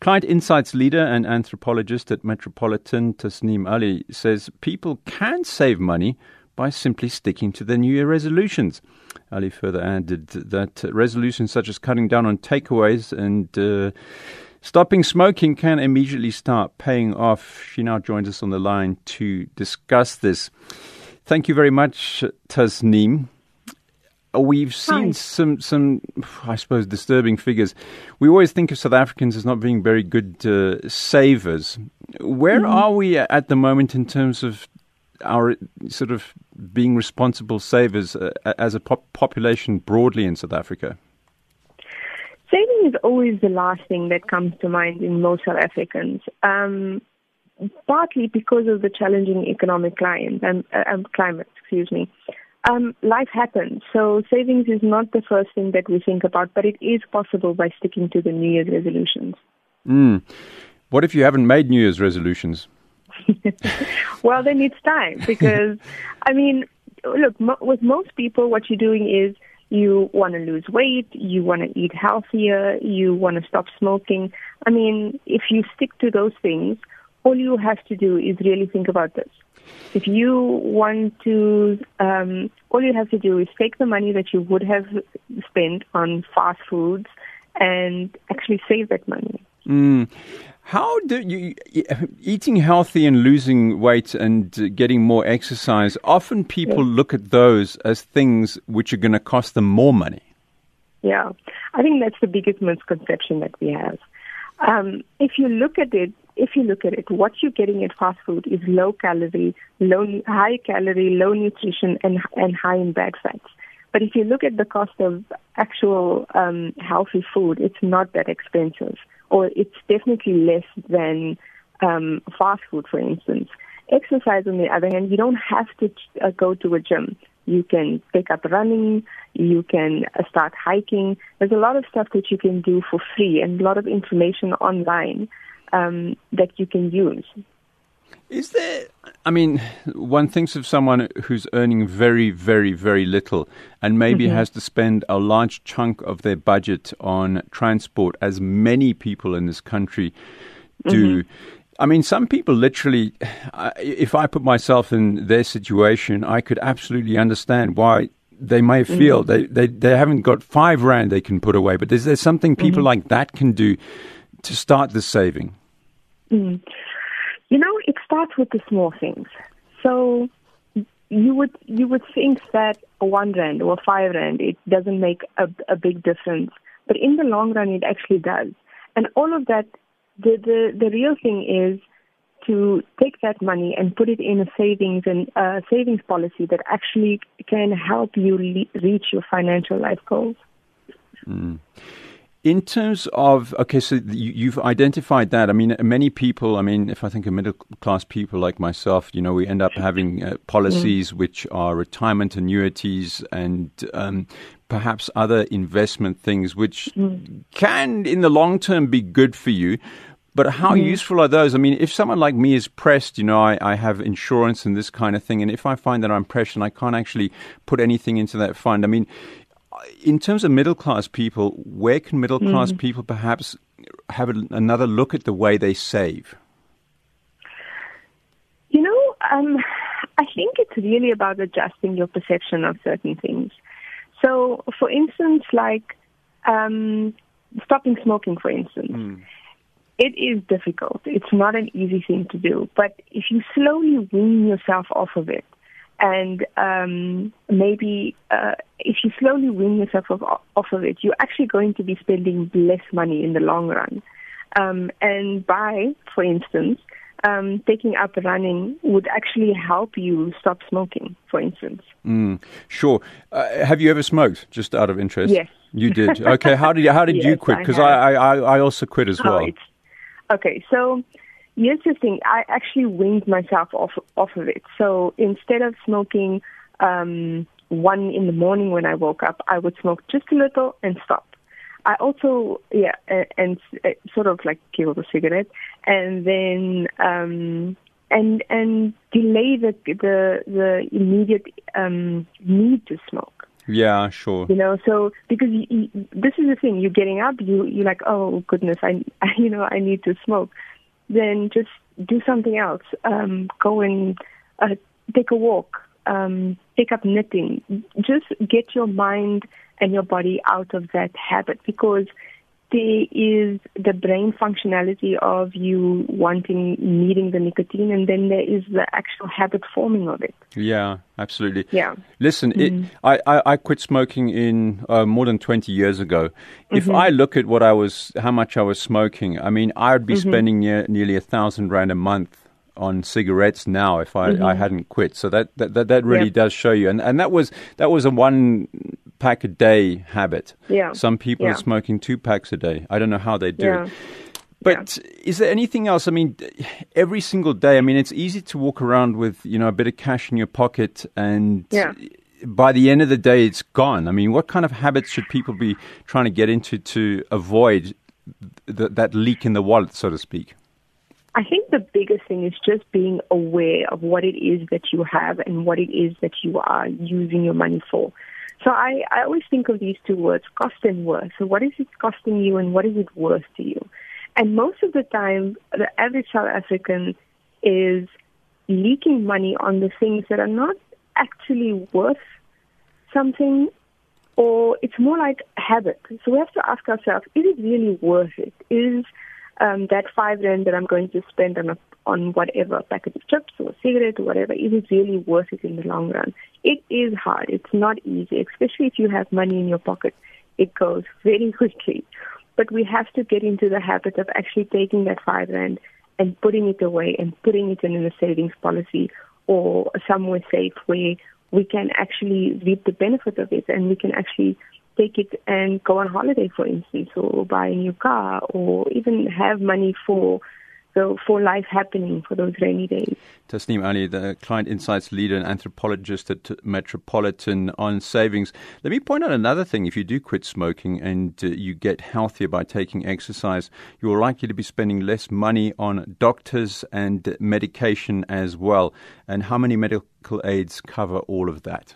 Client Insights leader and anthropologist at Metropolitan, Tasnim Alli, says people can save money by simply sticking to their New Year resolutions. Alli further added that resolutions such as cutting down on takeaways and uh, stopping smoking can immediately start paying off. She now joins us on the line to discuss this. Thank you very much, Tasnim. We've seen Hi. some, some, I suppose, disturbing figures. We always think of South Africans as not being very good uh, savers. Where Mm-hmm. are we at the moment in terms of our sort of being responsible savers uh, as a pop- population broadly in South Africa? Saving is always the last thing that comes to mind in most South Africans, um, partly because of the challenging economic climate. Um, uh, um, climate, excuse me. Um, life happens, so savings is not the first thing that we think about, but it is possible by sticking to the New Year's resolutions. Mm. What if you haven't made New Year's resolutions? well, then it's time because, I mean, look, mo- with most people, what you're doing is you want to lose weight, you want to eat healthier, you want to stop smoking. I mean, if you stick to those things, all you have to do is really think about this. If you want to, um, all you have to do is take the money that you would have spent on fast foods and actually save that money. Mm. How do you eating healthy and losing weight and getting more exercise? Often people Yes. look at those as things which are going to cost them more money. Yeah, I think that's the biggest misconception that we have. Um, if you look at it, if you look at it, what you're getting at fast food is low calorie, low high calorie, low nutrition, and and high in bad fats. But if you look at the cost of actual um, healthy food, it's not that expensive, or it's definitely less than um, fast food, for instance. Exercise, on the other hand, you don't have to uh, go to a gym. You can pick up running. You can uh, start hiking. There's a lot of stuff that you can do for free and a lot of information online um, that you can use. Is there? I mean, one thinks of someone who's earning very, very, very little and maybe Mm-hmm. has to spend a large chunk of their budget on transport, as many people in this country do. Mm-hmm. I mean, some people literally, if I put myself in their situation, I could absolutely understand why they may Mm-hmm. feel they, they, they haven't got five rand they can put away. But is there something people Mm-hmm. like that can do to start the saving? Mm. You know, it starts with the small things. So you would you would think that a one rand or five rand it doesn't make a, a big difference, but in the long run it actually does. And all of that, the the the real thing is to take that money and put it in a savings and uh, savings policy that actually can help you le- reach your financial life goals. In terms of okay, so you, you've identified that. I mean, many people. I mean, if I think of middle class people like myself, you know, we end up having uh, policies which are retirement annuities and um, perhaps other investment things, which can, in the long term, be good for you. But how useful are those? I mean, if someone like me is pressed, you know, I, I have insurance and this kind of thing, and if I find that I'm pressed and I can't actually put anything into that fund, I mean, in terms of middle class people, where can middle class people perhaps have a, another look at the way they save? You know, um, I think it's really about adjusting your perception of certain things. So, for instance, like um, stopping smoking, for instance, it is difficult. It's not an easy thing to do. But if you slowly wean yourself off of it, and um, maybe uh, if you slowly wean yourself off, off of it, you're actually going to be spending less money in the long run. Um, and by, for instance, um, taking up running would actually help you stop smoking, for instance. Mm, sure. Uh, have you ever smoked? Just out of interest. Yes. You did. Okay. How did you? How did you quit? Because have. I, I, I also quit as Oh, well. okay. So here's the thing: I actually weaned myself off off of it. So instead of smoking um, one in the morning when I woke up, I would smoke just a little and stop. I also, yeah, and, and uh, sort of like kill the cigarette, and then um, and and delay the the the immediate um, need to smoke. Yeah, sure. You know, so because you, you, this is the thing, you're getting up, you you're like, oh goodness, I, I you know I need to smoke. Then just do something else. Um, go and uh, take a walk. Um, take up knitting. Just get your mind and your body out of that habit because there is the brain functionality of you wanting, needing the nicotine, and then there is the actual habit forming of it. Yeah, absolutely. Yeah. Listen, mm-hmm. it, I, I, I, quit smoking in uh, more than 20 years ago. If mm-hmm. I look at what I was, how much I was smoking, I mean, I would be mm-hmm. spending near, nearly a thousand rand a month on cigarettes now if I, mm-hmm. I hadn't quit. So that that, that, that really does show you. And and that was that was a one pack a day habit. Yeah. Some people yeah. are smoking two packs a day. I don't know how they do yeah. it. But yeah. is there anything else? I mean, every single day. I mean, it's easy to walk around with you know a bit of cash in your pocket, and yeah. by the end of the day, it's gone. I mean, what kind of habits should people be trying to get into to avoid th- that leak in the wallet, so to speak? I think the biggest thing is just being aware of what it is that you have and what it is that you are using your money for. So I, I always think of these two words, cost and worth. So what is it costing you and what is it worth to you? And most of the time, the average South African is leaking money on the things that are not actually worth something or it's more like habit. So we have to ask ourselves, is it really worth it? Is um, that five rand that I'm going to spend on a, on whatever packet of chips or cigarette or whatever, is it really worth it in the long run? It is hard. It's not easy, especially if you have money in your pocket. It goes very quickly. But we have to get into the habit of actually taking that five rand and putting it away and putting it in a savings policy or somewhere safe where we can actually reap the benefit of it and we can actually take it and go on holiday, for instance, or buy a new car, or even have money for so for life happening for those rainy days. Tasnim Alli, the client insights leader and anthropologist at Metropolitan on savings. Let me point out another thing. If you do quit smoking and uh, you get healthier by taking exercise, you're likely to be spending less money on doctors and medication as well. And how many medical aids cover all of that?